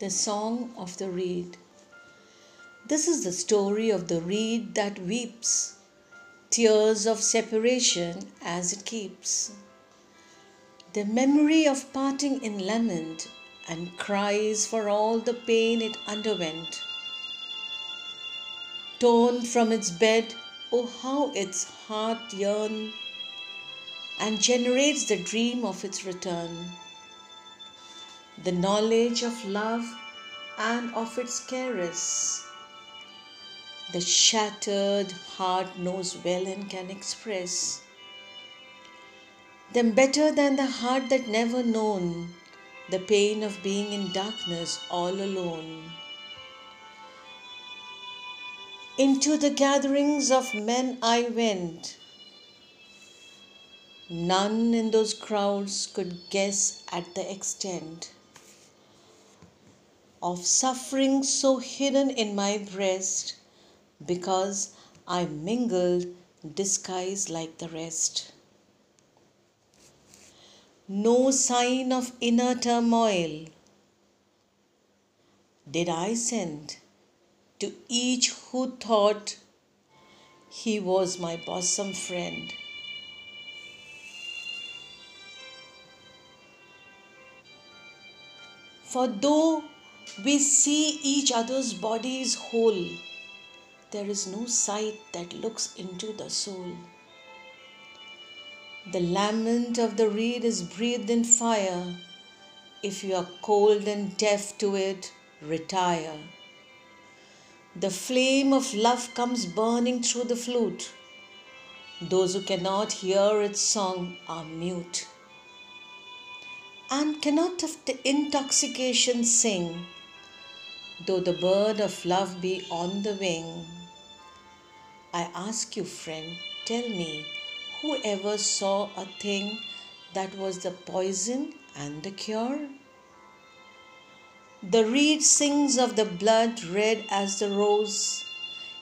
The Song of the Reed. This is the story of the reed that weeps tears of separation as it keeps. The memory of parting in lament and cries for all the pain it underwent. Torn from its bed, oh, how its heart yearns and generates the dream of its return the knowledge of love and of its caress. The shattered heart knows well and can express them better than the heart that never known the pain of being in darkness all alone. Into the gatherings of men I went. None in those crowds could guess at the extent of suffering so hidden in my breast because I mingled disguised like the rest. No sign of inner turmoil did I send to each who thought he was my bosom friend. For though we see each other's bodies whole. There is no sight that looks into the soul. The lament of the reed is breathed in fire. If you are cold and deaf to it, retire. The flame of love comes burning through the flute. Those who cannot hear its song are mute and cannot of the intoxication sing though the bird of love be on the wing. I ask you, friend, tell me, who ever saw a thing that was the poison and the cure? The reed sings of the blood red as the rose.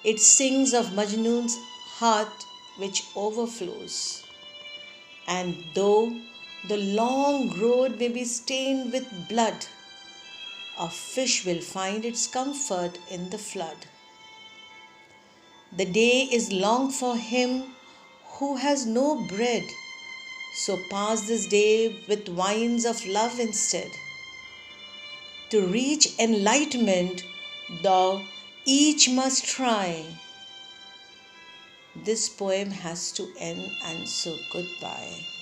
It sings of Majnun's heart which overflows. And though the long road may be stained with blood, a fish will find its comfort in the flood. The day is long for him who has no bread, so pass this day with wines of love instead. To reach enlightenment, thou each must try. This poem has to end, and so goodbye.